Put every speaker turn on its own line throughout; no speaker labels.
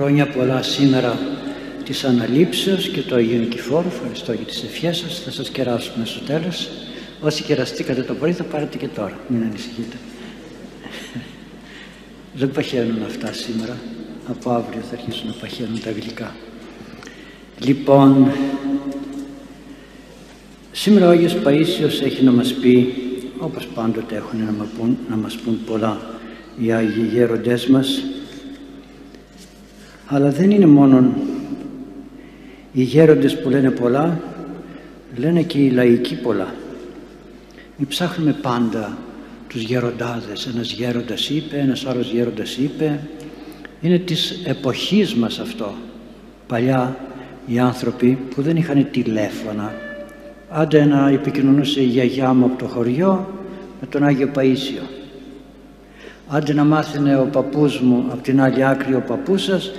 Χρόνια πολλά σήμερα της Αναλήψεως και το Αγίου Νικηφόρου. Ευχαριστώ για τις ευχές σας. Θα σας κεράσουμε στο τέλος. Όσοι κεραστήκατε το πρωί θα πάρετε και τώρα. Μην ανησυχείτε. Δεν παχαίνουν αυτά σήμερα. Από αύριο θα αρχίσουν να παχαίνουν τα γλυκά. Λοιπόν, σήμερα ο Άγιος Παΐσιος έχει να μας πει, όπως πάντοτε έχουν να, πούν, να μας πούν πολλά οι Άγιοι Γέροντές μας, αλλά δεν είναι μόνο οι γέροντες που λένε πολλά, λένε και οι λαϊκοί πολλά. Μην ψάχνουμε πάντα τους γεροντάδες. Ένας γέροντας είπε, ένας άλλος γέροντας είπε. Είναι της εποχής μας αυτό. Παλιά οι άνθρωποι που δεν είχαν τηλέφωνα. Άντε να επικοινωνούσε η γιαγιά μου από το χωριό με τον Άγιο Παΐσιο. Άντε να μάθαινε ο παππούς μου από την άλλη άκρη ο παππούς σας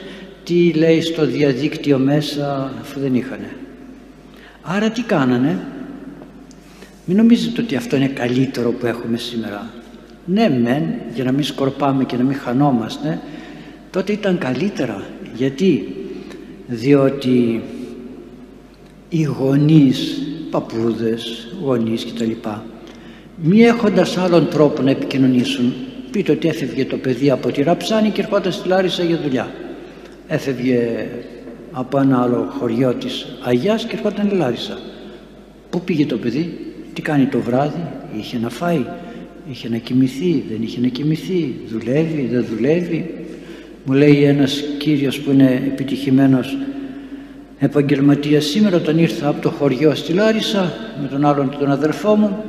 τι λέει στο διαδίκτυο μέσα αφού δεν είχανε. Άρα τι κάνανε; Μην νομίζετε ότι αυτό είναι καλύτερο που έχουμε σήμερα. Ναι μεν για να μην σκορπάμε και να μην χανόμαστε τότε ήταν καλύτερα. Γιατί; Διότι οι γονείς, παππούδες, γονείς κτλ. Μη έχοντας άλλον τρόπο να επικοινωνήσουν πείτε ότι έφευγε το παιδί από τη Ραψάνη και ερχόταν στη Λάρισα για δουλειά έφευγε από ένα άλλο χωριό της Αγιάς και ερχόταν η Λάρισα. Πού πήγε το παιδί τι κάνει το βράδυ είχε να φάει είχε να κοιμηθεί δεν είχε να κοιμηθεί δουλεύει δεν δουλεύει. Μου λέει ένας κύριος που είναι επιτυχημένος επαγγελματίας σήμερα όταν ήρθα από το χωριό στη Λάρισα με τον άλλον τον αδερφό μου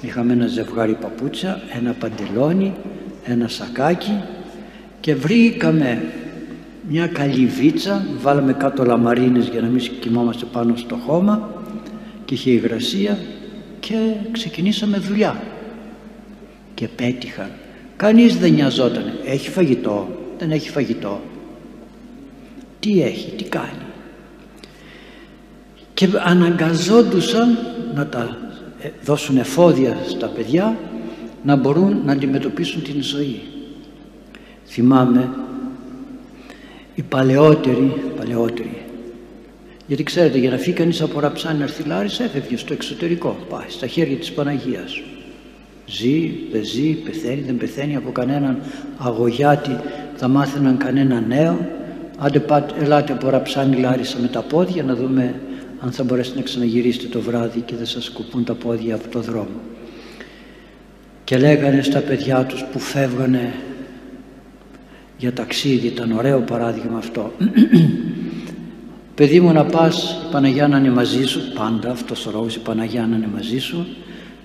είχαμε ένα ζευγάρι παπούτσα ένα παντελόνι ένα σακάκι και βρήκαμε μια καλυβίτσα βάλαμε κάτω λαμαρίνες για να μην κοιμόμαστε πάνω στο χώμα και είχε υγρασία και ξεκινήσαμε δουλειά. Και πέτυχαν κανείς δεν νοιαζόταν. Έχει φαγητό δεν έχει φαγητό. Τι έχει, τι κάνει. Και αναγκαζόντουσαν να τα ε, δώσουν εφόδια στα παιδιά να μπορούν να αντιμετωπίσουν την ζωή. Θυμάμαι οι παλαιότεροι, παλαιότεροι. Γιατί ξέρετε για να φύγει κανείς από ραψάνι να έρθει Λάρισα έφευγε στο εξωτερικό πάει στα χέρια της Παναγίας. Ζει, δεν ζει, πεθαίνει, δεν πεθαίνει από κανέναν αγωγιάτη θα μάθαιναν κανένα νέο. Άντε πάτε, ελάτε από ραψάνι Λάρισα με τα πόδια να δούμε αν θα μπορέσετε να ξαναγυρίσετε το βράδυ και δεν σας σκουπούν τα πόδια από το δρόμο. Και λέγανε στα παιδιά τους που φεύγανε για ταξίδι ήταν ωραίο παράδειγμα αυτό. Παιδί μου να πας η Παναγιά να είναι μαζί σου. Πάντα αυτός ο λόγος η Παναγιά να είναι μαζί σου.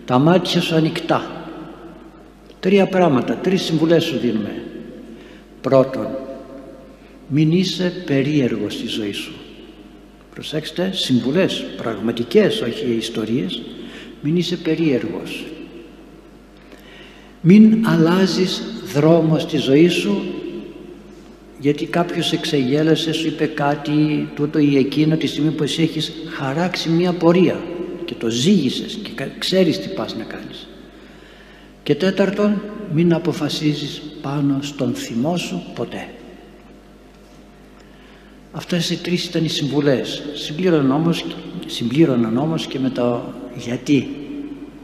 Τα μάτια σου ανοιχτά. Τρία πράγματα τρεις συμβουλές σου δίνουμε. Πρώτον μην είσαι περίεργος στη ζωή σου. Προσέξτε συμβουλές πραγματικές όχι ιστορίες. Μην είσαι περίεργος. Μην αλλάζεις δρόμο στη ζωή σου γιατί κάποιος εξεγέλασε σου είπε κάτι τούτο ή εκείνο τη στιγμή που εσύ έχεις χαράξει μια πορεία και το ζήγησες και ξέρεις τι πας να κάνεις. Και τέταρτον μην αποφασίζεις πάνω στον θυμό σου ποτέ. Αυτές οι τρεις ήταν οι συμβουλές. Συμπλήρωναν όμως, συμπλήρωναν όμως και με το γιατί.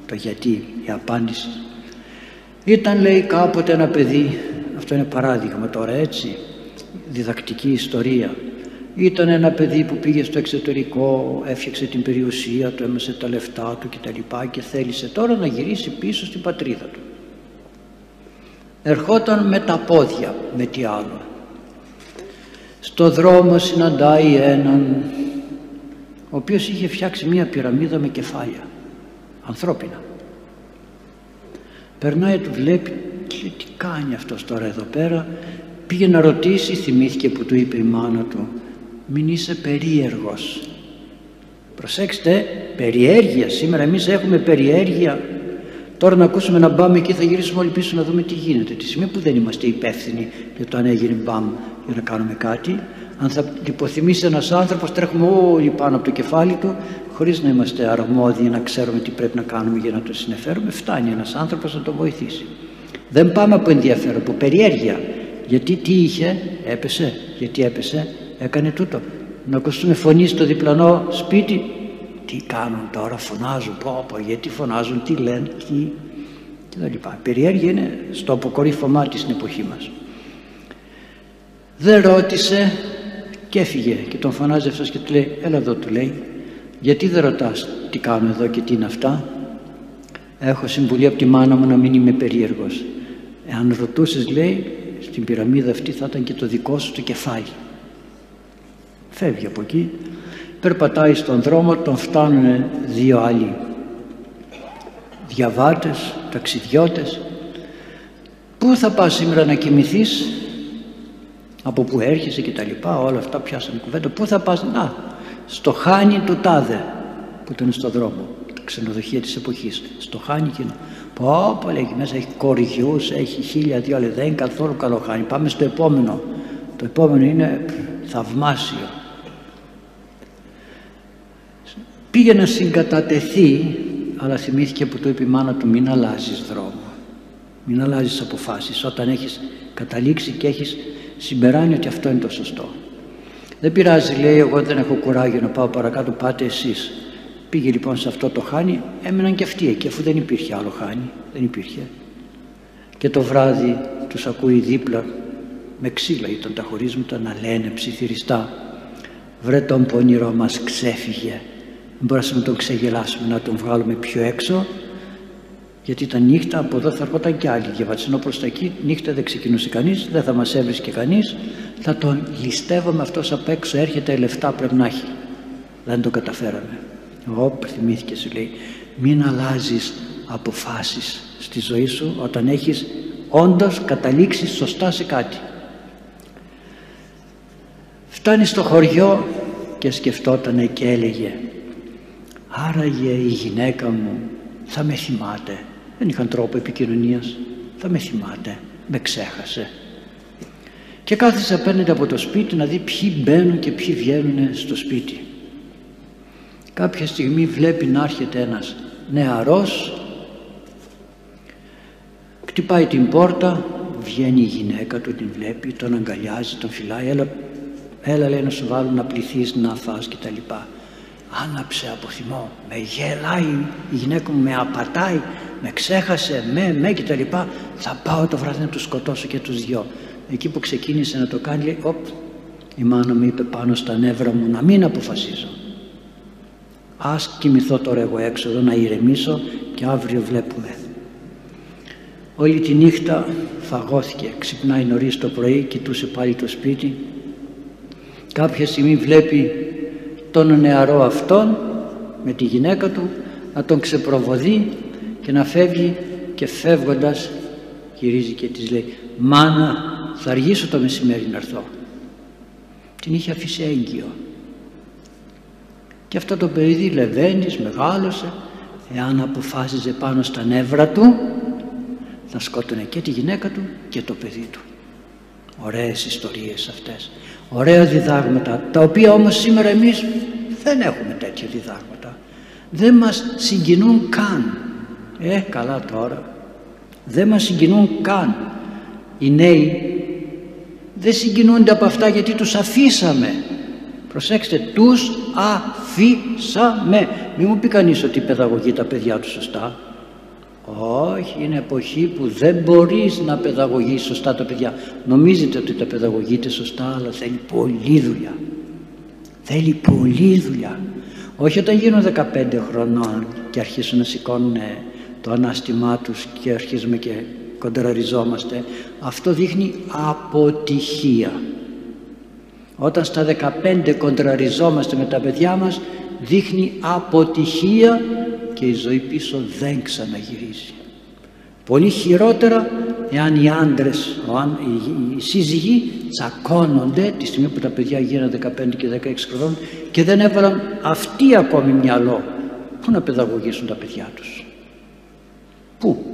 Το γιατί η απάντηση. Ήταν λέει κάποτε ένα παιδί αυτό είναι παράδειγμα τώρα έτσι διδακτική ιστορία. Ήταν ένα παιδί που πήγε στο εξωτερικό έφτιαξε την περιουσία του έμεσε τα λεφτά του και τα και θέλησε τώρα να γυρίσει πίσω στην πατρίδα του. Ερχόταν με τα πόδια με τι άλλο. Στο δρόμο συναντάει έναν ο οποίος είχε φτιάξει μία πυραμίδα με κεφάλια ανθρώπινα. Περνάει του βλέπει και τι κάνει αυτός τώρα εδώ πέρα πήγε να ρωτήσει θυμήθηκε που του είπε η μάνα του μην είσαι περίεργος προσέξτε περιέργεια σήμερα εμείς έχουμε περιέργεια. Τώρα να ακούσουμε να πάμε εκεί θα γυρίσουμε όλοι πίσω να δούμε τι γίνεται. Τη στιγμή που δεν είμαστε υπεύθυνοι για το αν έγινε μπαμ για να κάνουμε κάτι αν θα υποθυμίσει ένας άνθρωπος τρέχουμε όλοι πάνω από το κεφάλι του χωρίς να είμαστε αρμόδιοι να ξέρουμε τι πρέπει να κάνουμε για να το συνεφέρουμε φτάνει ένας άνθρωπος να το βοηθήσει. Δεν πάμε από ενδιαφέρον, από περιέργεια γιατί τι είχε, έπεσε, γιατί έπεσε, έκανε τούτο. Να ακουστούμε φωνή στο διπλανό σπίτι, τι κάνουν τώρα, φωνάζουν, πω, πω, γιατί φωνάζουν, τι λένε, τι, και τα λοιπά. Περιέργεια είναι στο αποκορύφωμά της στην εποχή μας. Δεν ρώτησε και έφυγε και τον φωνάζει αυτός και του λέει, έλα εδώ του λέει, γιατί δεν ρωτάς τι κάνω εδώ και τι είναι αυτά; Έχω συμβουλή από τη μάνα μου να μην είμαι περίεργος. Εάν ρωτούσες λέει, στην πυραμίδα αυτή θα ήταν και το δικό σου το κεφάλι. Φεύγει από εκεί, περπατάει στον δρόμο, τον φτάνουν δύο άλλοι διαβάτες, ταξιδιώτες. Πού θα πας σήμερα να κοιμηθείς, από που έρχεσαι και τα λοιπά, όλα αυτά πιάσανε κουβέντα. Πού θα πας, να, στο χάνι του τάδε που ήταν στο δρόμο, τα ξενοδοχεία της εποχής. Στο χάνι και Πω, πω λέει, μέσα έχει κοριούς, έχει χίλια δυο, λέει, δεν είναι καθόλου καλό χάνι. Πάμε στο επόμενο. Το επόμενο είναι θαυμάσιο. Πήγε να συγκατατεθεί, αλλά θυμήθηκε που του είπε η μάνα του μην αλλάζεις δρόμο. Μην αλλάζεις αποφάσεις όταν έχεις καταλήξει και έχεις συμπεράνει ότι αυτό είναι το σωστό. Δεν πειράζει λέει εγώ δεν έχω κουράγιο να πάω παρακάτω πάτε εσείς. Πήγε λοιπόν σε αυτό το χάνι έμεναν και αυτοί εκεί αφού δεν υπήρχε άλλο χάνι. Δεν υπήρχε. Και το βράδυ τους ακούει δίπλα με ξύλα ήταν τα χωρίσματα να λένε ψιθυριστά βρε τον πονηρό μας ξέφυγε μπορέσαμε να τον ξεγελάσουμε να τον βγάλουμε πιο έξω γιατί ήταν νύχτα από εδώ θα έρχονταν και άλλοι διαβάτες ενώ προς τα εκεί νύχτα δεν ξεκινούσε κανείς δεν θα μας έβρισκε κανείς θα τον ληστεύαμε αυτός απ' έξω έρχεται λεφτά πρέπει να έχει δεν το καταφέραμε εγώ θυμήθηκε σου λέει μην αλλάζεις αποφάσεις στη ζωή σου όταν έχεις όντως καταλήξει σωστά σε κάτι φτάνει στο χωριό και σκεφτότανε και έλεγε άραγε η γυναίκα μου θα με θυμάται δεν είχαν τρόπο επικοινωνίας. Θα με θυμάται με ξέχασε και κάθισε απέναντι από το σπίτι να δει ποιοι μπαίνουν και ποιοι βγαίνουν στο σπίτι κάποια στιγμή βλέπει να έρχεται ένας νεαρός κτυπάει την πόρτα βγαίνει η γυναίκα του την βλέπει τον αγκαλιάζει, τον φυλάει έλα, έλα λέει να σου βάλω να πληθείς να φας και τα λοιπά. Άναψε από θυμό με γελάει η γυναίκα μου με απατάει με ξέχασε με με και τα λοιπά. Θα πάω το βράδυ να τους σκοτώσω και τους δυο. Εκεί που ξεκίνησε να το κάνει λέει οπ η μάνα μου είπε πάνω στα νεύρα μου να μην αποφασίζω ας κοιμηθώ τώρα εγώ έξω εδώ να ηρεμήσω και αύριο βλέπουμε όλη τη νύχτα φαγώθηκε ξυπνάει νωρίς το πρωί κοιτούσε πάλι το σπίτι κάποια στιγμή βλέπει τον νεαρό αυτόν με τη γυναίκα του να τον ξεπροβοδεί και να φεύγει και φεύγοντας γυρίζει και της λέει «Μάνα, θα αργήσω το μεσημέρι να έρθω». Την είχε αφήσει έγκυο. Και αυτό το παιδί Λεβέντης μεγάλωσε, εάν αποφάσιζε πάνω στα νεύρα του, θα σκότωνε και τη γυναίκα του και το παιδί του. Ωραίες ιστορίες αυτές, ωραία διδάγματα, τα οποία όμως σήμερα εμείς δεν έχουμε τέτοια διδάγματα. Δεν μας συγκινούν καν. Ε, καλά τώρα. Δεν μας συγκινούν καν. Οι νέοι δεν συγκινούνται από αυτά γιατί τους αφήσαμε. Προσέξτε, τους αφήσαμε. Μην μου πει κανείς ότι παιδαγωγεί τα παιδιά του σωστά. Όχι, είναι εποχή που δεν μπορείς να παιδαγωγείς σωστά τα παιδιά. Νομίζετε ότι τα παιδαγωγείτε σωστά, αλλά θέλει πολλή δουλειά. Θέλει πολλή δουλειά. Όχι όταν γίνουν 15 χρονών και αρχίσουν να σηκώνουν το ανάστημά τους και αρχίζουμε και κοντραριζόμαστε. Αυτό δείχνει αποτυχία. Όταν στα 15 κοντραριζόμαστε με τα παιδιά μας δείχνει αποτυχία και η ζωή πίσω δεν ξαναγυρίζει. Πολύ χειρότερα εάν οι άντρες, οι σύζυγοι τσακώνονται τη στιγμή που τα παιδιά γίνανε 15 και 16 χρονών και δεν έβαλαν αυτοί ακόμη μυαλό. Πού να παιδαγωγήσουν τα παιδιά τους. Πού.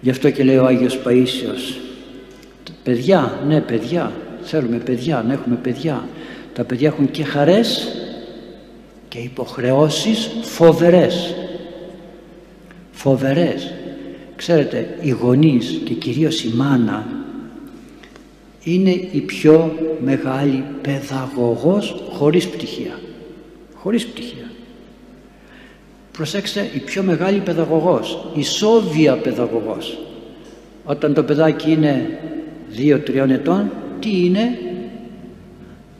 Γι' αυτό και λέει ο Άγιος Παΐσιος παιδιά, ναι παιδιά, θέλουμε παιδιά, να έχουμε παιδιά. Τα παιδιά έχουν και χαρές και υποχρεώσεις φοβερές. Φοβερές. Ξέρετε, οι γονείς και κυρίως η μάνα είναι η πιο μεγάλη παιδαγωγός χωρίς πτυχία. Χωρίς πτυχία. Προσέξτε, η πιο μεγάλη παιδαγωγός, η σόβια παιδαγωγός. Όταν το παιδάκι είναι δύο-τριών ετών, τι είναι;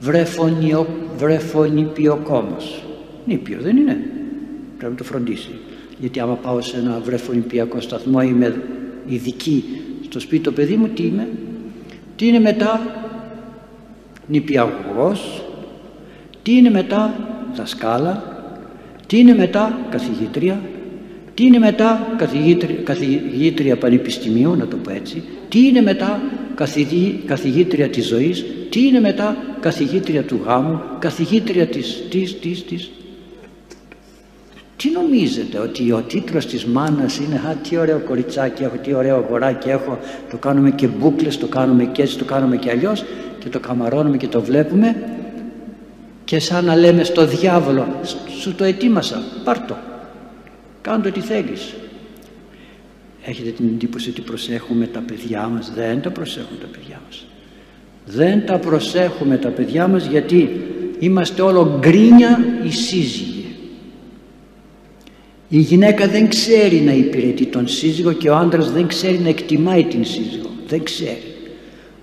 Βρεφονιο, βρεφονιπιοκόμος. Νήπιο δεν είναι; Πρέπει να το φροντίσει. Γιατί άμα πάω σε ένα βρεφονιπιακό σταθμό είμαι ειδική στο σπίτι το παιδί μου, τι είμαι; Τι είναι μετά; Νηπιαγωγός, τι είναι μετά; Δασκάλα, τι είναι μετά; Καθηγήτρια, τι είναι μετά καθηγήτρια, καθηγήτρια πανεπιστημίου, να το πω έτσι, τι είναι μετά καθηγήτρια της ζωής, τι είναι μετά καθηγήτρια του γάμου, καθηγήτρια της, της, της, της. Τι νομίζετε ότι ο τίτλος της μάνας είναι «Α, τι ωραίο κοριτσάκι έχω, τι ωραίο αγοράκι έχω, το κάνουμε και μπούκλες, το κάνουμε και έτσι, το κάνουμε και αλλιώς και το καμαρώνουμε και το βλέπουμε και σαν να λέμε στο διάβολο σου το ετοίμασα, πάρ' το, κάνε το τι θέλεις». Έχετε την εντύπωση ότι προσέχουμε τα παιδιά μας, δεν τα προσέχουμε τα παιδιά μας. Δεν τα προσέχουμε τα παιδιά μας γιατί είμαστε όλο γκρίνια οι σύζυγοι. Η γυναίκα δεν ξέρει να υπηρετεί τον σύζυγο και ο άντρας δεν ξέρει να εκτιμάει την σύζυγο. Δεν ξέρει.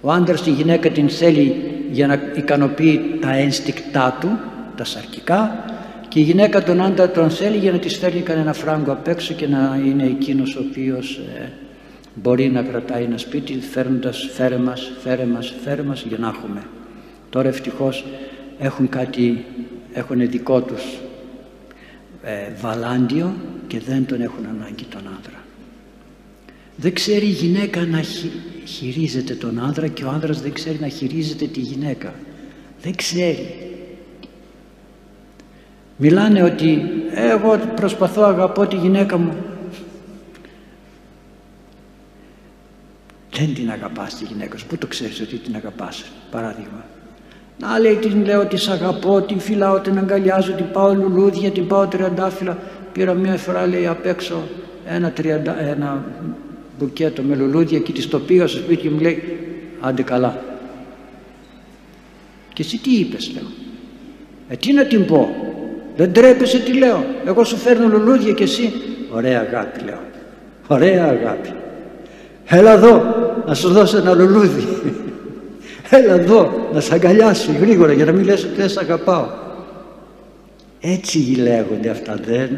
Ο άντρας τη γυναίκα την θέλει για να ικανοποιεί τα ένστικτά του, τα σαρκικά και η γυναίκα τον άντρα τον θέλει για να της φέρνει κανένα φράγκο απ' έξω και να είναι εκείνος ο οποίος ε, μπορεί να κρατάει ένα σπίτι φέρνοντας φέρε μας, φέρε μας, φέρε μας για να έχουμε. Τώρα ευτυχώς έχουν κάτι, έχουν δικό τους ε, βαλάντιο και δεν τον έχουν ανάγκη τον άντρα. Δεν ξέρει η γυναίκα να χειρίζεται τον άντρα και ο άντρας δεν ξέρει να χειρίζεται τη γυναίκα. Δεν ξέρει. Μιλάνε ότι εγώ προσπαθώ αγαπώ τη γυναίκα μου. Δεν την αγαπάς τη γυναίκα σου. Πού το ξέρεις ότι την αγαπάς. Παράδειγμα. Να λέει την λέω ότι σ' αγαπώ, την φυλάω, την αγκαλιάζω, την πάω λουλούδια, την πάω τριαντάφυλλα. Πήρα μια φορά λέει απ' έξω ένα, τριαντα, ένα μπουκέτο με λουλούδια και της το πήγα στο σπίτι και μου λέει άντε καλά. Και εσύ τι είπες λέω. Ε τι να την πω. Δεν τρέπεσαι τι λέω. Εγώ σου φέρνω λουλούδια και εσύ. Ωραία αγάπη λέω. Ωραία αγάπη. Έλα εδώ να σου δώσω ένα λουλούδι έλα εδώ να σε αγκαλιάσω γρήγορα για να μην λες ότι δεν σε αγαπάω έτσι λέγονται αυτά δεν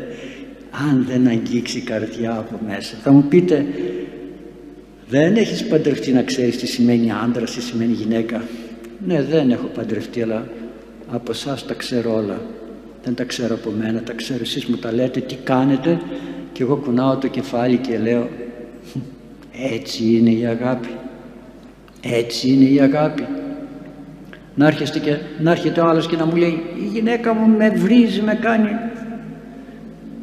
αν δεν αγγίξει η καρδιά από μέσα θα μου πείτε δεν έχεις παντρευτεί να ξέρεις τι σημαίνει άντρα, τι σημαίνει γυναίκα; Ναι δεν έχω παντρευτεί αλλά από εσάς τα ξέρω όλα δεν τα ξέρω από μένα τα ξέρω εσείς μου τα λέτε τι κάνετε; Και εγώ κουνάω το κεφάλι και λέω έτσι είναι η αγάπη έτσι είναι η αγάπη. Να, έρχεστε και, να έρχεται ο άλλος και να μου λέει η γυναίκα μου με βρίζει, με κάνει.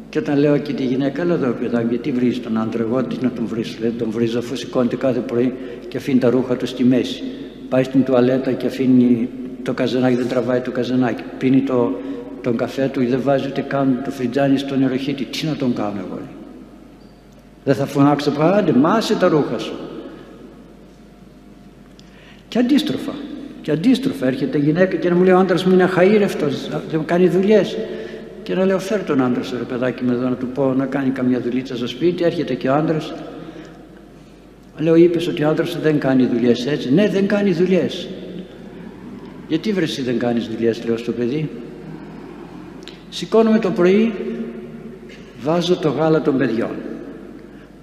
Και όταν λέω και τη γυναίκα, λέω εδώ παιδάκι, γιατί βρίζεις τον άντρα, εγώ τι να τον βρίσω, δεν τον βρίζω αφού σηκώνεται κάθε πρωί και αφήνει τα ρούχα του στη μέση. Πάει στην τουαλέτα και αφήνει το καζανάκι, δεν τραβάει το καζανάκι. Πίνει το, τον καφέ του, δεν βάζει ούτε καν το φιτζάνι στον νεροχύτη. Τι να τον κάνω εγώ. Δεν θα φωνάξω άντε, μάσε τα ρούχα σου. Και αντίστροφα. Και αντίστροφα έρχεται η γυναίκα και να μου λέει ο άντρας μου είναι αχαήρευτος, δεν κάνει δουλειές. Και να λέω φέρ τον άντρα σου ρε παιδάκι με εδώ να του πω να κάνει καμιά δουλίτσα στο σπίτι, έρχεται και ο άντρας. Λέω είπες ότι ο άντρας σου δεν κάνει δουλειές έτσι. Ναι δεν κάνει δουλειές. Γιατί βρεσί δεν κάνεις δουλειές λέω στο παιδί. Σηκώνομαι το πρωί, βάζω το γάλα των παιδιών.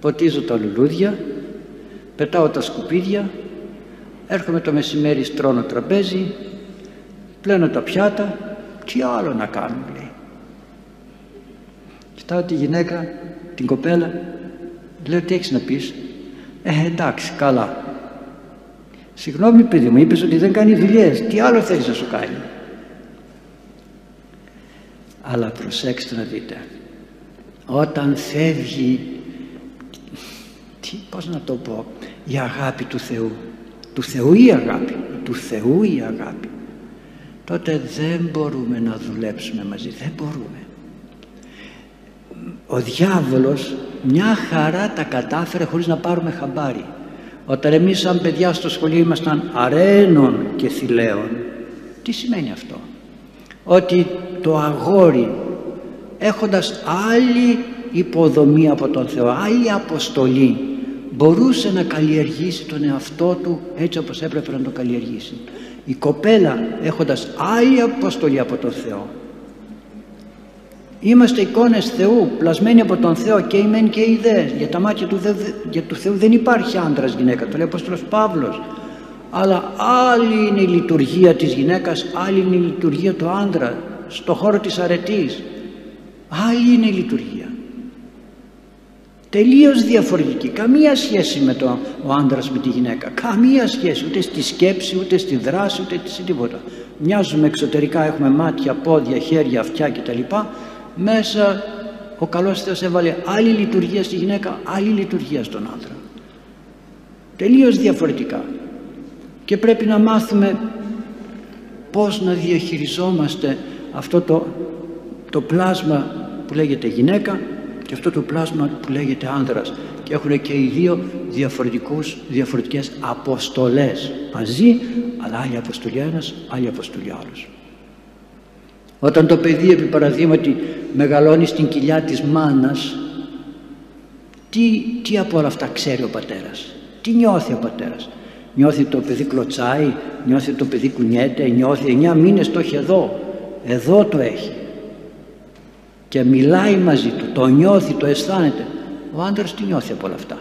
Ποτίζω τα λουλούδια, πετάω τα σκουπίδια, έρχομαι το μεσημέρι στρώνω τραπέζι πλένω τα πιάτα τι άλλο να κάνω λέει. Κοιτάω τη γυναίκα την κοπέλα λέω τι έχεις να πεις; Ε εντάξει καλά συγγνώμη παιδί μου είπες ότι δεν κάνει δουλειές. Τι άλλο θέλεις να σου κάνει; Αλλά προσέξτε να δείτε. Όταν φεύγει τι, πώς να το πω η αγάπη του Θεού. Του Θεού η αγάπη. Του Θεού η αγάπη. Τότε δεν μπορούμε να δουλέψουμε μαζί. Δεν μπορούμε. Ο διάβολος μια χαρά τα κατάφερε χωρίς να πάρουμε χαμπάρι. Όταν εμείς σαν παιδιά στο σχολείο ήμασταν αρένων και θηλαίων, τι σημαίνει αυτό; Ότι το αγόρι έχοντας άλλη υποδομή από τον Θεό, άλλη αποστολή, μπορούσε να καλλιεργήσει τον εαυτό του έτσι όπως έπρεπε να το καλλιεργήσει. Η κοπέλα έχοντας άλλη αποστολή από τον Θεό. Είμαστε εικόνες Θεού, πλασμένοι από τον Θεό και οι μεν και οι δε. Για τα μάτια του, για του Θεού δεν υπάρχει άντρας γυναίκα, το λέει ο Απόστολος Παύλος. Αλλά άλλη είναι η λειτουργία της γυναίκας, άλλη είναι η λειτουργία του άντρα, στο χώρο της αρετής. Άλλη είναι η λειτουργία. Τελείως διαφορετική. Καμία σχέση με το ο άντρας με τη γυναίκα. Καμία σχέση. Ούτε στη σκέψη, ούτε στη δράση, ούτε σε τίποτα. Μοιάζουμε εξωτερικά, έχουμε μάτια, πόδια, χέρια, αυτιά κτλ. Μέσα ο καλός Θεός έβαλε άλλη λειτουργία στη γυναίκα, άλλη λειτουργία στον άντρα. Τελείως διαφορετικά. Και πρέπει να μάθουμε πώς να διαχειριζόμαστε αυτό το, το πλάσμα που λέγεται γυναίκα και αυτό το πλάσμα που λέγεται άνδρας και έχουν και οι δύο διαφορετικούς, διαφορετικές αποστολές μαζί αλλά άλλη αποστολή ένας, άλλη αποστολή άλλος. Όταν το παιδί επί παραδείγματι μεγαλώνει στην κοιλιά της μάνας τι, τι από όλα αυτά ξέρει ο πατέρας, τι νιώθει ο πατέρας; Νιώθει το παιδί κλωτσάει, νιώθει το παιδί κουνιέται, νιώθει εννιά μήνες το έχει εδώ, εδώ το έχει και μιλάει μαζί του, το νιώθει, το αισθάνεται. Ο άντρας τι νιώθει από όλα αυτά;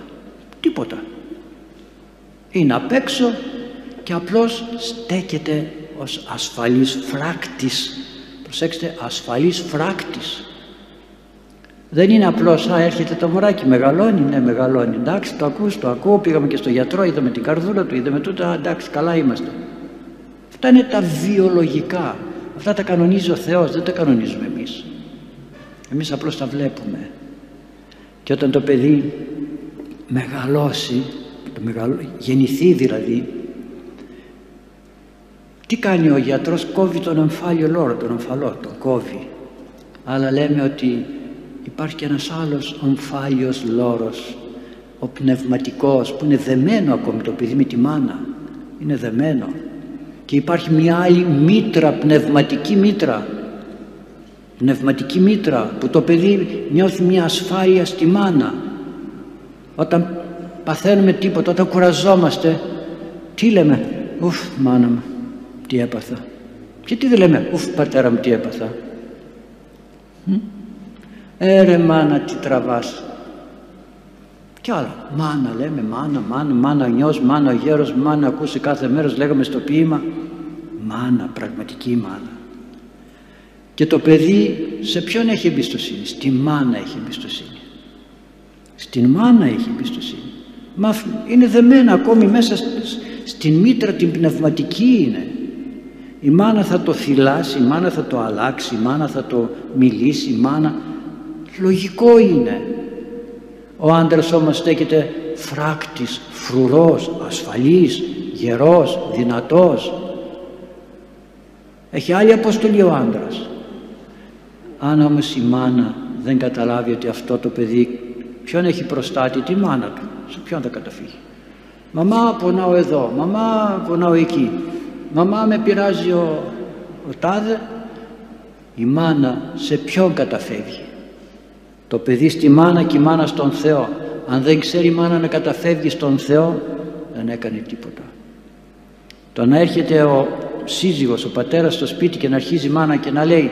Τίποτα. Είναι απ' έξω και απλώς στέκεται ως ασφαλής φράκτης. Προσέξτε, ασφαλής φράκτης. Δεν είναι απλώς, α, έρχεται το μωράκι, μεγαλώνει, ναι, μεγαλώνει. Εντάξει, το ακούς, το ακούω, πήγαμε και στο γιατρό, είδαμε την καρδούλα του, είδαμε τούτα, εντάξει, καλά είμαστε. Αυτά είναι τα βιολογικά. Αυτά τα κανονίζει ο Θεός, δεν τα κανονίζουμε εμείς. Εμείς απλώς τα βλέπουμε. Και όταν το παιδί μεγαλώσει, το μεγαλώ, γεννηθεί δηλαδή, τι κάνει ο γιατρός, κόβει τον εμφάλιο λόρο, τον ομφαλό, τον κόβει. Αλλά λέμε ότι υπάρχει και ένας άλλος ομφάλιος λόρος, ο πνευματικός που είναι δεμένο ακόμη το παιδί με τη μάνα, είναι δεμένο. Και υπάρχει μια άλλη μήτρα, πνευματική μήτρα, πνευματική μήτρα που το παιδί νιώθει μια ασφάλεια στη μάνα. Όταν παθαίνουμε τίποτα, όταν κουραζόμαστε τι λέμε; Ουφ μάνα μου τι έπαθα και τι δεν λέμε; Ουφ πατέρα μου τι έπαθα έρε μάνα τι τραβάς και άλλα μάνα λέμε μάνα μάνα μάνα νιός μάνα ο γέρος μάνα ακούσει κάθε μέρος λέγαμε στο ποίημα μάνα πραγματική μάνα και το παιδί σε ποιον έχει εμπιστοσύνη, στη μάνα έχει εμπιστοσύνη. Στην μάνα έχει εμπιστοσύνη. Μα είναι δεμένα ακόμη μέσα στην μήτρα την πνευματική είναι. Η μάνα θα το θυλάσει, η μάνα θα το αλλάξει, η μάνα θα το μιλήσει, η μάνα... Λογικό είναι. Ο άντρας όμως στέκεται φράκτης, φρουρός, ασφαλής, γερός, δυνατός. Έχει άλλη αποστολή ο άντρας. Αν όμως η μάνα δεν καταλάβει ότι αυτό το παιδί ποιον έχει προστάτη, τη μάνα του, σε ποιον θα καταφύγει; Μαμά πονάω εδώ, μαμά πονάω εκεί, μαμά με πειράζει ο, ο τάδε, η μάνα σε ποιον καταφεύγει; Το παιδί στη μάνα και η μάνα στον Θεό. Αν δεν ξέρει η μάνα να καταφεύγει στον Θεό, δεν έκανε τίποτα. Το να έρχεται ο σύζυγος, ο πατέρας στο σπίτι και να αρχίζει η μάνα και να λέει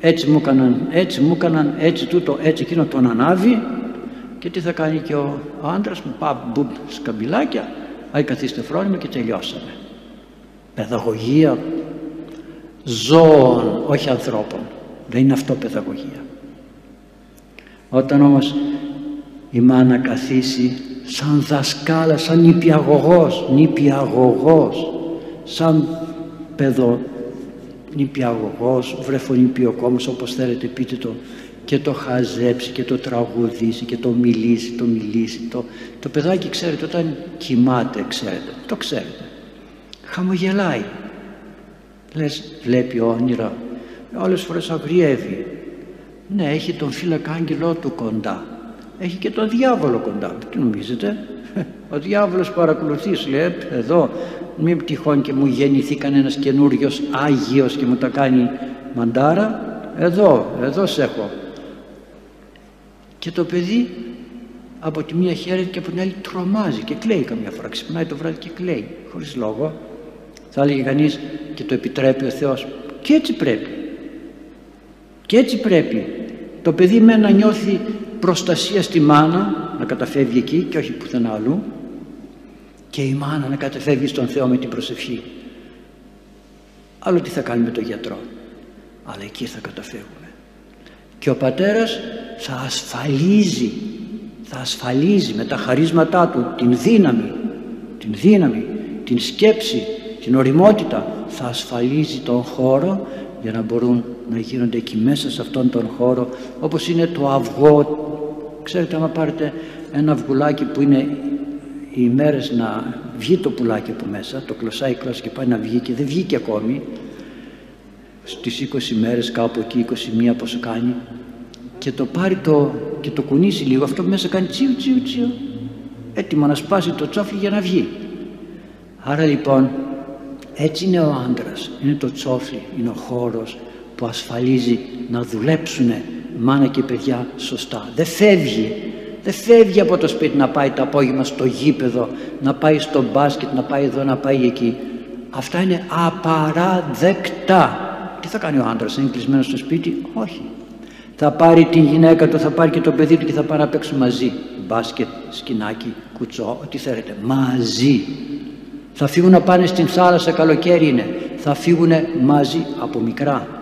έτσι μου έκαναν, έτσι μου έκαναν, έτσι τούτο, έτσι εκείνο τον ανάβει και τι θα κάνει και ο, ο άντρας μου, πά, μπουμ, σκαμπιλάκια, άι καθίστε φρόνιμο και τελειώσαμε. Παιδαγωγία ζώων, όχι ανθρώπων. Δεν είναι αυτό παιδαγωγία. Όταν όμως η μάνα καθίσει σαν δασκάλα, σαν νηπιαγωγός, νηπιαγωγός, σαν παιδο, νηπιαγωγός, βρεφονηπιοκόμος όπως θέλετε πείτε το και το χαζέψει και το τραγουδήσει και το μιλήσει, το μιλήσει το, το παιδάκι ξέρετε όταν κοιμάται ξέρετε, το ξέρετε χαμογελάει. Λες βλέπει όνειρα όλες φορές αγριεύει ναι έχει τον φύλακα άγγελό του κοντά έχει και τον διάβολο κοντά τι νομίζετε; Ο διάβολος παρακολουθείς, λέει, «Ε, εδώ μην τυχόν και μου γεννηθεί κανένας καινούριος Άγιος και μου τα κάνει μαντάρα. Εδώ, εδώ σε έχω. Και το παιδί από τη μία χαίρεται και από την άλλη τρομάζει και κλαίει καμιά φορά. Ξυπνάει το βράδυ και κλαίει, χωρίς λόγο. Θα έλεγε κανείς και το επιτρέπει ο Θεός. Και έτσι πρέπει. Και έτσι πρέπει. Το παιδί με να νιώθει προστασία στη μάνα, να καταφεύγει εκεί και όχι πουθενά αλλού και η μάνα να καταφεύγει στον Θεό με την προσευχή. Άλλο τι θα κάνει με τον γιατρό; Αλλά εκεί θα καταφεύγουμε. Και ο πατέρας θα ασφαλίζει, θα ασφαλίζει με τα χαρίσματά του την δύναμη, την δύναμη, την σκέψη, την οριμότητα. Θα ασφαλίζει τον χώρο για να μπορούν να γίνονται εκεί μέσα σε αυτόν τον χώρο όπως είναι το αυγό. Ξέρετε άμα πάρετε ένα αυγουλάκι που είναι οι ημέρες να βγει το πουλάκι από μέσα, το κλωσάει κλώσσα και πάει να βγει και δεν βγήκε ακόμη στις 20 μέρες κάπου εκεί 21 πόσο κάνει και το πάρει το, και το κουνήσει λίγο αυτό που μέσα κάνει τσιου τσιου τσιου έτοιμο να σπάσει το τσόφλι για να βγει. Άρα λοιπόν έτσι είναι ο άντρας. Είναι το τσόφλι, είναι ο χώρος που ασφαλίζει να δουλέψουν μάνα και παιδιά σωστά δεν φεύγει δεν φεύγει από το σπίτι να πάει το απόγευμα στο γήπεδο, να πάει στο μπάσκετ, να πάει εδώ, να πάει εκεί. Αυτά είναι απαραδεκτά. Τι θα κάνει ο άντρας, είναι κλεισμένος στο σπίτι, όχι. Θα πάρει την γυναίκα του, θα πάρει και το παιδί του και θα πάνε να παίξουν μαζί. Μπάσκετ, σκινάκι, κουτσό, ό,τι θέλετε. Μαζί. Θα φύγουν να πάνε στην θάλασσα, καλοκαίρι είναι. Θα φύγουν μαζί από μικρά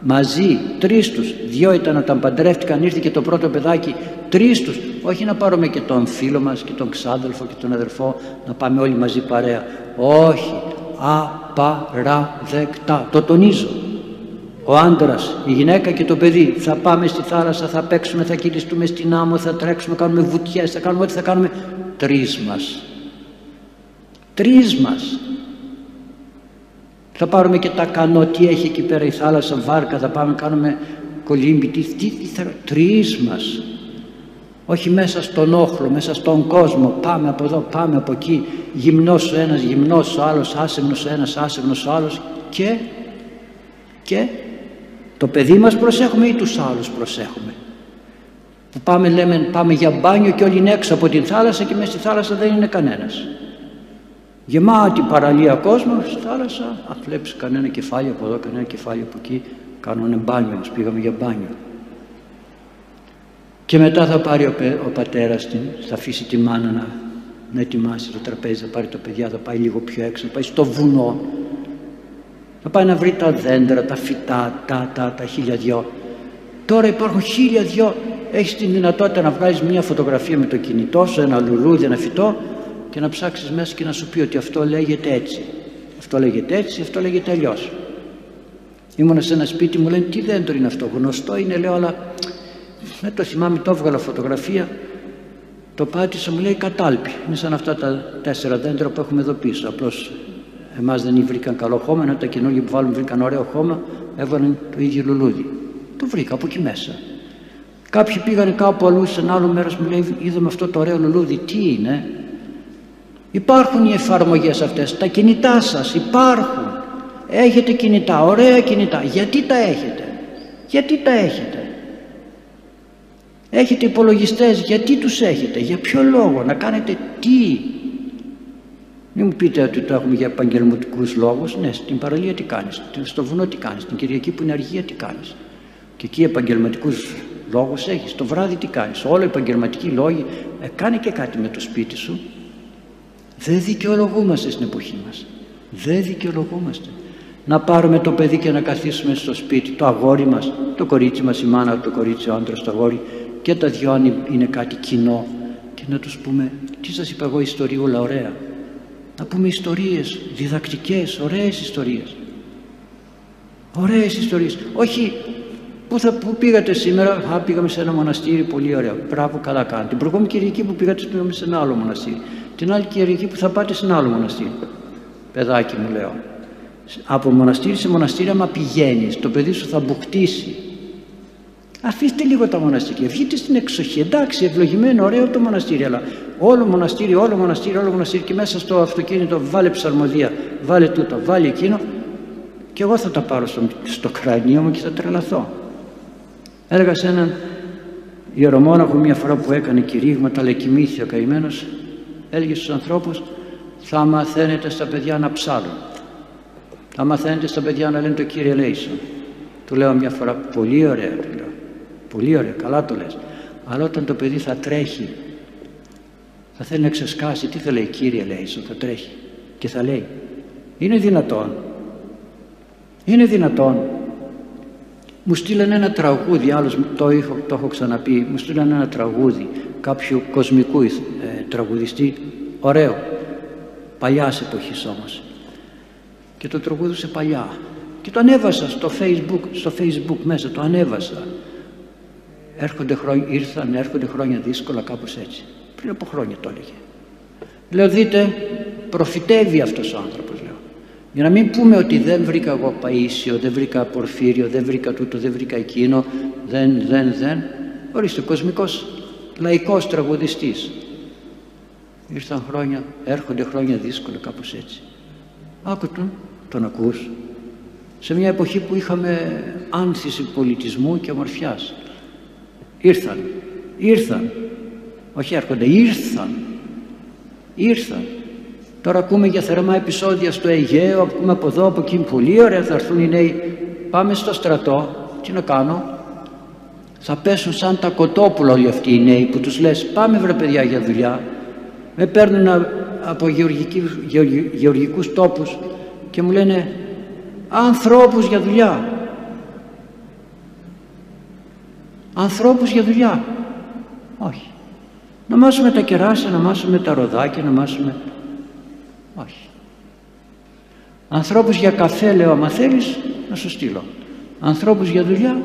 μαζί, τρεις τους, δυο ήταν όταν παντρεύτηκαν, ήρθε και το πρώτο παιδάκι, τρεις τους, όχι να πάρουμε και τον φίλο μας και τον ξάδελφο και τον αδερφό, να πάμε όλοι μαζί παρέα, όχι, απαραδεκτά, το τονίζω. Ο άντρας, η γυναίκα και το παιδί θα πάμε στη θάλασσα, θα παίξουμε, θα κυλιστούμε στην άμμο, θα τρέξουμε, κάνουμε βουτιές, θα κάνουμε ό,τι θα κάνουμε. Τρεις μας. Τρεις μας. Θα πάρουμε και τα κανό, τι έχει εκεί πέρα η θάλασσα, βάρκα, θα πάμε κάνουμε κολύμπι, τι, τι, τι θα... Τρεις μας. Όχι μέσα στον όχλο, μέσα στον κόσμο. Πάμε από εδώ, πάμε από εκεί. Γυμνός ο ένας, γυμνός ο άλλος, άσεμνος ο ένας, άσεμνος ο άλλος. Και, και το παιδί μας προσέχουμε ή τους άλλους προσέχουμε; Που πάμε, λέμε, πάμε για μπάνιο και όλοι είναι έξω από την θάλασσα και μέσα στη θάλασσα δεν είναι κανένας γεμάτη παραλία κόσμος στη θάλασσα α βλέπεις κανένα κεφάλι από εδώ κανένα κεφάλι από εκεί κάνουν μπάνιο μας πήγαμε για μπάνιο και μετά θα πάρει ο, ο πατέρας την, θα αφήσει τη μάνα να, να ετοιμάσει το τραπέζι θα πάρει τα παιδιά θα πάει λίγο πιο έξω θα πάει στο βουνό θα πάει να βρει τα δέντρα, τα φυτά, τα, τα, τα χίλια δυο. Τώρα υπάρχουν χίλια δυο. Έχεις την δυνατότητα να βγάλεις μια φωτογραφία με το κινητό σου, ένα λουλούδι, ένα φυτό και να ψάξεις μέσα και να σου πει ότι αυτό λέγεται έτσι. Αυτό λέγεται έτσι, αυτό λέγεται αλλιώς. Ήμουνα σε ένα σπίτι μου λένε τι δέντρο είναι αυτό γνωστό είναι λέω αλλά δεν το θυμάμαι το έβγαλα φωτογραφία το πάτησα μου λέει κατάλπι είναι σαν αυτά τα τέσσερα δέντρα που έχουμε εδώ πίσω. Απλώς εμάς δεν βρήκαν καλό χώμα ενώ τα καινούργια που βάλουν βρήκαν ωραίο χώμα έβαλαν το ίδιο λουλούδι. Το βρήκα από εκεί μέσα. Κάποιοι πήγαν κάπου αλλού σε ένα άλλο μέρος μου λέει είδαμε αυτό το ωραίο λουλούδι τι είναι; Υπάρχουν οι εφαρμογές αυτές, τα κινητά σας υπάρχουν. Έχετε κινητά, ωραία κινητά. Γιατί τα έχετε, γιατί τα έχετε; Έχετε υπολογιστές, γιατί τους έχετε, για ποιο λόγο, να κάνετε τι; Μην μου πείτε ότι το έχουμε για επαγγελματικούς λόγους. Ναι, στην παραλία τι κάνεις, στο βουνό τι κάνεις, την Κυριακή που είναι αργία τι κάνεις; Και εκεί επαγγελματικούς λόγους έχεις. Το βράδυ τι κάνεις; Όλοι οι επαγγελματικοί λόγοι. Ε, κάνε και κάτι με το σπίτι σου. Δεν δικαιολογούμαστε στην εποχή μας. Δεν δικαιολογούμαστε. Να πάρουμε το παιδί και να καθίσουμε στο σπίτι, το αγόρι μας, το κορίτσι μας, η μάνα, το κορίτσι, ο άντρας, το αγόρι και τα δυο αν είναι κάτι κοινό και να τους πούμε τι σας είπα εγώ ιστοριούλα ωραία. Να πούμε ιστορίες διδακτικές, ωραίες ιστορίες. Ωραίες ιστορίες. Όχι Πού, θα, πού πήγατε σήμερα, Α, πήγαμε σε ένα μοναστήρι, πολύ ωραίο. Μπράβο, καλά κάνετε. Την προηγούμενη Κυριακή που πήγατε, πήγαμε σε ένα άλλο μοναστήρι. Την άλλη Κυριακή που θα πάτε σε ένα άλλο μοναστήρι. Παιδάκι μου λέω. Από μοναστήρι σε μοναστήρι, άμα πηγαίνεις, το παιδί σου θα μπουχτίσει. Αφήστε λίγο τα μοναστήρια, βγείτε στην εξοχή. Εντάξει, ευλογημένο, ωραίο το μοναστήρι, αλλά όλο μοναστήρι, όλο μοναστήρι, όλο μοναστήρι και μέσα στο αυτοκίνητο βάλε ψαρμοδία, βάλε τούτο, βάλε εκείνο και εγώ θα τα πάρω στο, στο κρανίο μου και θα τρελαθώ. Έλεγα σε έναν ιερομόναχο μια φορά που έκανε κηρύγματα, αλλά κοιμήθη ο καημένος, έλεγε στους ανθρώπους θα μαθαίνετε στα παιδιά να ψάλουν. Θα μαθαίνετε στα παιδιά να λένε το Κύριε Λέησον. Του λέω μια φορά, πολύ ωραία, του λέω. Πολύ ωραία, καλά το λες. Αλλά όταν το παιδί θα τρέχει, θα θέλει να ξεσκάσει, τι θα λέει Κύριε Λέησον, θα τρέχει. Και θα λέει, είναι δυνατόν. Είναι δυνατόν. Μου στείλανε ένα τραγούδι, άλλος το, έχω, το έχω ξαναπεί, μου στείλανε ένα τραγούδι κάποιου κοσμικού ε, τραγουδιστή, ωραίο, παλιάς εποχής όμως. Και το τραγούδουσε παλιά. Και το ανέβασα στο facebook, στο facebook μέσα, το ανέβασα. Έρχονται χρόνια, ήρθαν, έρχονται χρόνια δύσκολα κάπως έτσι. Πριν από χρόνια το έλεγε. Λέω δείτε, προφητεύει αυτός ο άνθρωπος λέω. Για να μην πούμε ότι δεν βρήκα εγώ Παΐσιο, δεν βρήκα Πορφύριο, δεν βρήκα τούτο, δεν βρήκα εκείνο, δεν, δεν, δεν. Ορίστε, κοσμικός, λαϊκός τραγουδιστής. Ήρθαν χρόνια, έρχονται χρόνια δύσκολα κάπως έτσι. Άκου τον, τον ακούς. Σε μια εποχή που είχαμε άνθηση πολιτισμού και ομορφιάς. Ήρθαν, ήρθαν. Όχι έρχονται, ήρθαν. Ήρθαν. Τώρα ακούμε για θερμά επεισόδια στο Αιγαίο, ακούμε από εδώ, από εκεί, πολύ ωραία θα έρθουν οι νέοι. Πάμε στο στρατό, τι να κάνω; Θα πέσουν σαν τα κοτόπουλα όλοι αυτοί οι νέοι που τους λες πάμε βρε παιδιά για δουλειά. Με παίρνουν από γεωργικούς τόπους και μου λένε ανθρώπους για δουλειά. Ανθρώπους για δουλειά. Όχι. Να μάσουμε τα κεράσια, να μάσουμε τα ροδάκια, να μάσουμε... Όχι. Ανθρώπους για καφέ λέω, άμα θέλεις, να σου στείλω. Ανθρώπους για δουλειά,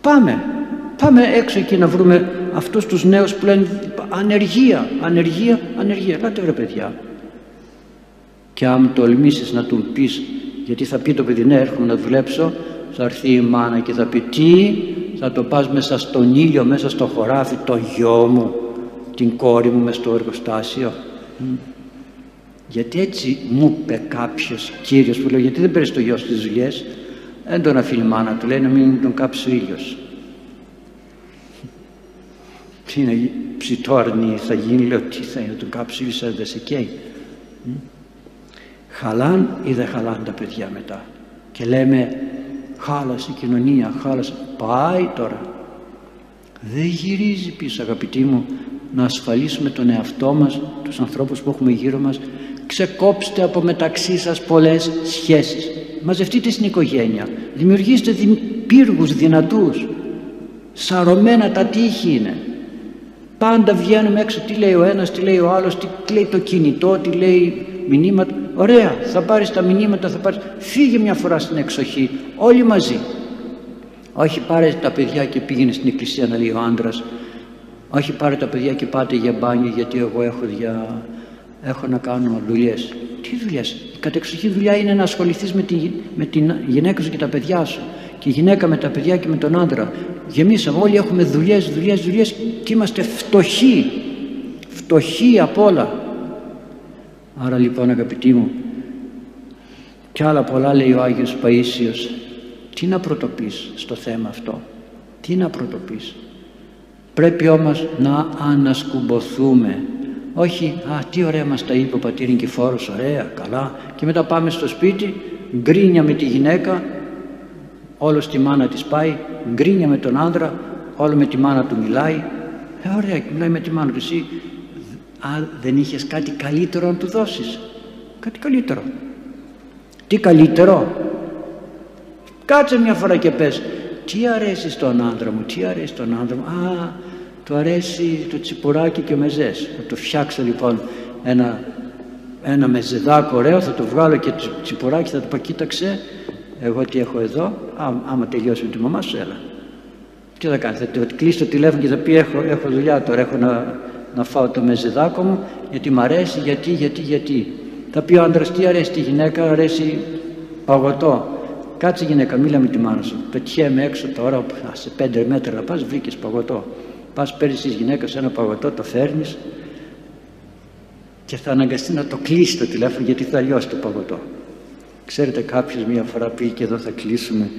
πάμε. Πάμε έξω εκεί να βρούμε αυτούς τους νέους που λένε ανεργία, ανεργία, ανεργία. Ελάτε βρε παιδιά. Και αν τολμήσεις να τους πεις, γιατί θα πει το παιδί ναι έρχομαι να δουλέψω, θα έρθει η μάνα και θα πει τι, θα το πας μέσα στον ήλιο, μέσα στο χωράφι, το γιο μου, την κόρη μου μέσα στο εργοστάσιο. Γιατί έτσι μου είπε κάποιος κύριος που λέει, γιατί δεν παίρνεις το γιο στις δουλειές, δεν τον αφήνει η μάνα του, λέει να μην τον κάψει ο ήλιος. Τι είναι ψητόρνη θα γίνει, λέω τι θα είναι, τον κάψει ο ήλιος δεν σε καίει. Χαλάν ή δεν χαλάν τα παιδιά μετά. Και λέμε χάλασε η κοινωνία, χάλασε. Πάει τώρα. Δεν γυρίζει πίσω αγαπητοί μου να ασφαλίσουμε τον εαυτό μας, τους ανθρώπους που έχουμε γύρω μας. Ξεκόψτε από μεταξύ σας πολλές σχέσεις. Μαζευτείτε στην οικογένεια. Δημιουργήστε πύργους δυνατούς. Σαρωμένα τα τείχη είναι. Πάντα βγαίνουμε έξω τι λέει ο ένας, τι λέει ο άλλος, τι λέει το κινητό, τι λέει μηνύματα. Ωραία, θα πάρεις τα μηνύματα, θα πάρεις... Φύγε μια φορά στην εξοχή, όλοι μαζί. Όχι πάρε τα παιδιά και πήγαινε στην εκκλησία να λέει ο άντρας. Όχι πάρε τα παιδιά και πάτε για μπάνιο γιατί εγώ έχω, δια... έχω να κάνω δουλειές. Τι δουλειές; Η κατεξοχή δουλειά είναι να ασχοληθείς με, τη... με την γυναίκα σου και τα παιδιά σου. Και η γυναίκα με τα παιδιά και με τον άντρα. Γεμίσαμε, όλοι έχουμε δουλειές, δουλειές, δουλειές και είμαστε φτωχοί. Φτωχοί απ' όλα. Άρα λοιπόν αγαπητοί μου και άλλα πολλά λέει ο Άγιος Παΐσιος τι να πρωτοπείς στο θέμα αυτό; Τι να πρωτοπείς; Πρέπει όμως να ανασκουμποθούμε όχι α τι ωραία μας τα είπε ο πατήρ Νικηφόρος ωραία καλά και μετά πάμε στο σπίτι γκρίνια με τη γυναίκα όλος στη μάνα της πάει γκρίνια με τον άντρα όλο με τη μάνα του μιλάει ε, ωραία μιλάει με τη μάνα του εσύ Α, δεν είχες κάτι καλύτερο να του δώσεις; Κάτι καλύτερο. Τι καλύτερο; Κάτσε μια φορά και πες. Τι αρέσει στον άντρα μου, τι αρέσει στον άντρα μου. Α, του αρέσει το τσιπουράκι και ο μεζές. Θα το φτιάξω λοιπόν ένα, ένα μεζεδάκο ωραίο, θα το βγάλω και το τσιπουράκι, θα το πω κοίταξε, εγώ τι έχω εδώ, Ά, άμα τελειώσει με τη μαμά σου έλα. Τι θα κάνει, θα κλείσει το τηλέφωνο και θα πει έχω, έχω δουλειά τώρα, έχω να να φάω το μεζεδάκο μου γιατί μ' αρέσει, γιατί, γιατί, γιατί. Θα πει ο άντρας τι αρέσει τη γυναίκα, αρέσει παγωτό. Κάτσε γυναίκα, μίλα με τη μάνα σου. Πετιέμαι έξω τώρα, σε πέντε μέτρα να πας, βρήκες παγωτό. Πας παίρνεις της γυναίκας ένα παγωτό, το φέρνεις και θα αναγκαστεί να το κλείσει το τηλέφωνο γιατί θα λιώσει το παγωτό. Ξέρετε κάποιος μία φορά πήγε και εδώ θα κλείσουμε.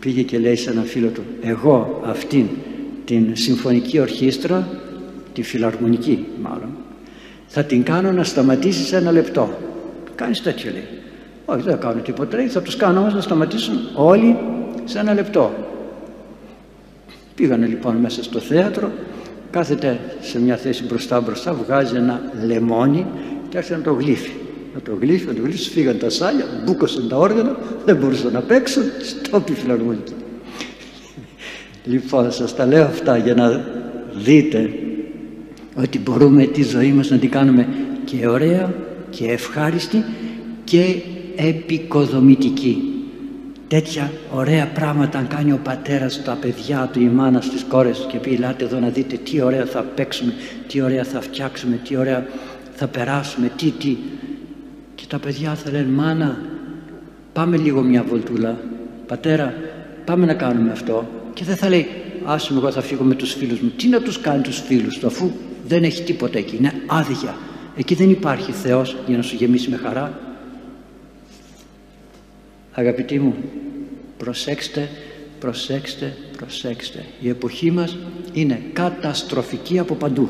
Πήγε και λέει σε ένα φίλο του εγώ αυτήν την συμφωνική ορχήστρα τη φιλαρμονική μάλλον θα την κάνω να σταματήσει σε ένα λεπτό κάνεις τέτοιο λέει. Όχι δεν θα κάνω τίποτα λέει θα τους κάνω όμως να σταματήσουν όλοι σε ένα λεπτό πήγανε λοιπόν μέσα στο θέατρο κάθεται σε μια θέση μπροστά μπροστά βγάζει ένα λεμόνι και άρχισε να το γλύφει να το γλύφει, να το γλύφει, φύγαν τα σάλια, μπούκωσαν τα όργανα, δεν μπορούσαν να παίξουν, στόπι φιλαρμονική. λοιπόν, σας τα λέω αυτά για να δείτε ότι μπορούμε τη ζωή μας να την κάνουμε και ωραία και ευχάριστη και επικοδομητική. Τέτοια ωραία πράγματα αν κάνει ο πατέρας τα παιδιά του, η μάνα στις κόρες και πει ελάτε εδώ να δείτε τι ωραία θα παίξουμε, τι ωραία θα φτιάξουμε, τι ωραία θα περάσουμε, τι, τι και τα παιδιά θα λένε μάνα πάμε λίγο μια βολτούλα. Πατέρα πάμε να κάνουμε αυτό και δεν θα λέει άσε εγώ θα φύγω με τους φίλους μου τι να τους κάνει τους φίλους του αφού δεν έχει τίποτα εκεί είναι άδεια. Εκεί δεν υπάρχει Θεός για να σου γεμίσει με χαρά αγαπητοί μου προσέξτε προσέξτε προσέξτε η εποχή μας είναι καταστροφική από παντού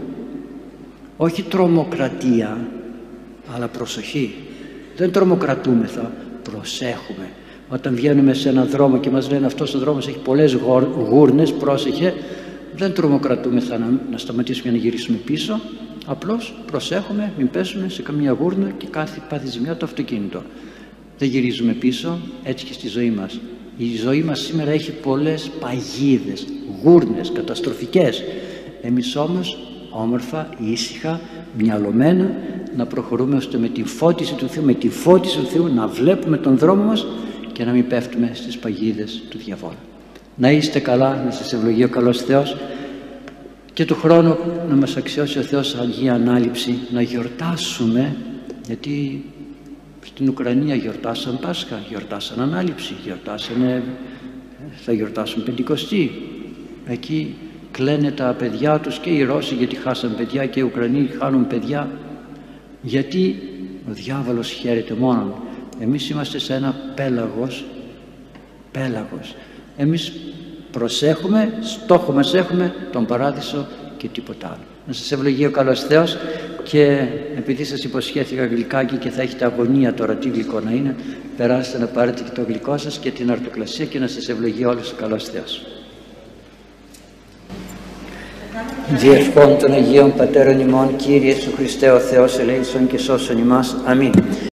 όχι τρομοκρατία αλλά προσοχή δεν τρομοκρατούμεθα, προσέχουμε. Όταν βγαίνουμε σε έναν δρόμο και μας λένε αυτός ο δρόμος έχει πολλές γούρνες, πρόσεχε, δεν τρομοκρατούμεθα να, να σταματήσουμε να γυρίσουμε πίσω, απλώς προσέχουμε, μην πέσουμε σε καμία γούρνα και κάθε πάθη ζημιά το αυτοκίνητο. Δεν γυρίζουμε πίσω, έτσι και στη ζωή μας. Η ζωή μας σήμερα έχει πολλές παγίδες, γούρνες, καταστροφικές. Εμείς όμως όμορφα, ήσυχα, μυαλωμένα να προχωρούμε ώστε με την φώτιση του Θεού, με τη φώτιση του Θεού να βλέπουμε τον δρόμο μας και να μην πέφτουμε στις παγίδες του διαβόλου. Να είστε καλά, να σας ευλογεί ο καλός Θεός και του χρόνου να μας αξιώσει ο Θεός Αγία Ανάληψη να γιορτάσουμε γιατί στην Ουκρανία γιορτάσαν Πάσχα, γιορτάσαν Ανάληψη, γιορτάσανε, θα γιορτάσουν Πεντηκοστή. Εκεί κλαίνε τα παιδιά τους και οι Ρώσοι γιατί χάσαν παιδιά και οι Ουκρανοί χάνουν παιδιά. Γιατί ο διάβολος χαίρεται μόνον. Εμείς είμαστε σε ένα πέλαγος πέλαγος. Εμείς προσέχουμε στόχο μας έχουμε τον παράδεισο και τίποτα άλλο. Να σας ευλογεί ο καλός Θεός και επειδή σας υποσχέθηκα γλυκάκι και θα έχετε αγωνία τώρα τι γλυκό να είναι περάστε να πάρετε και το γλυκό σας και την αρτοκλασία και να σας ευλογεί όλος ο καλός Θεός Διευχών των Αγίων Πατέρων ημών, Κύριε Ιησού Χριστέ ο Θεός ελέησον και σώσον ημάς. Αμήν.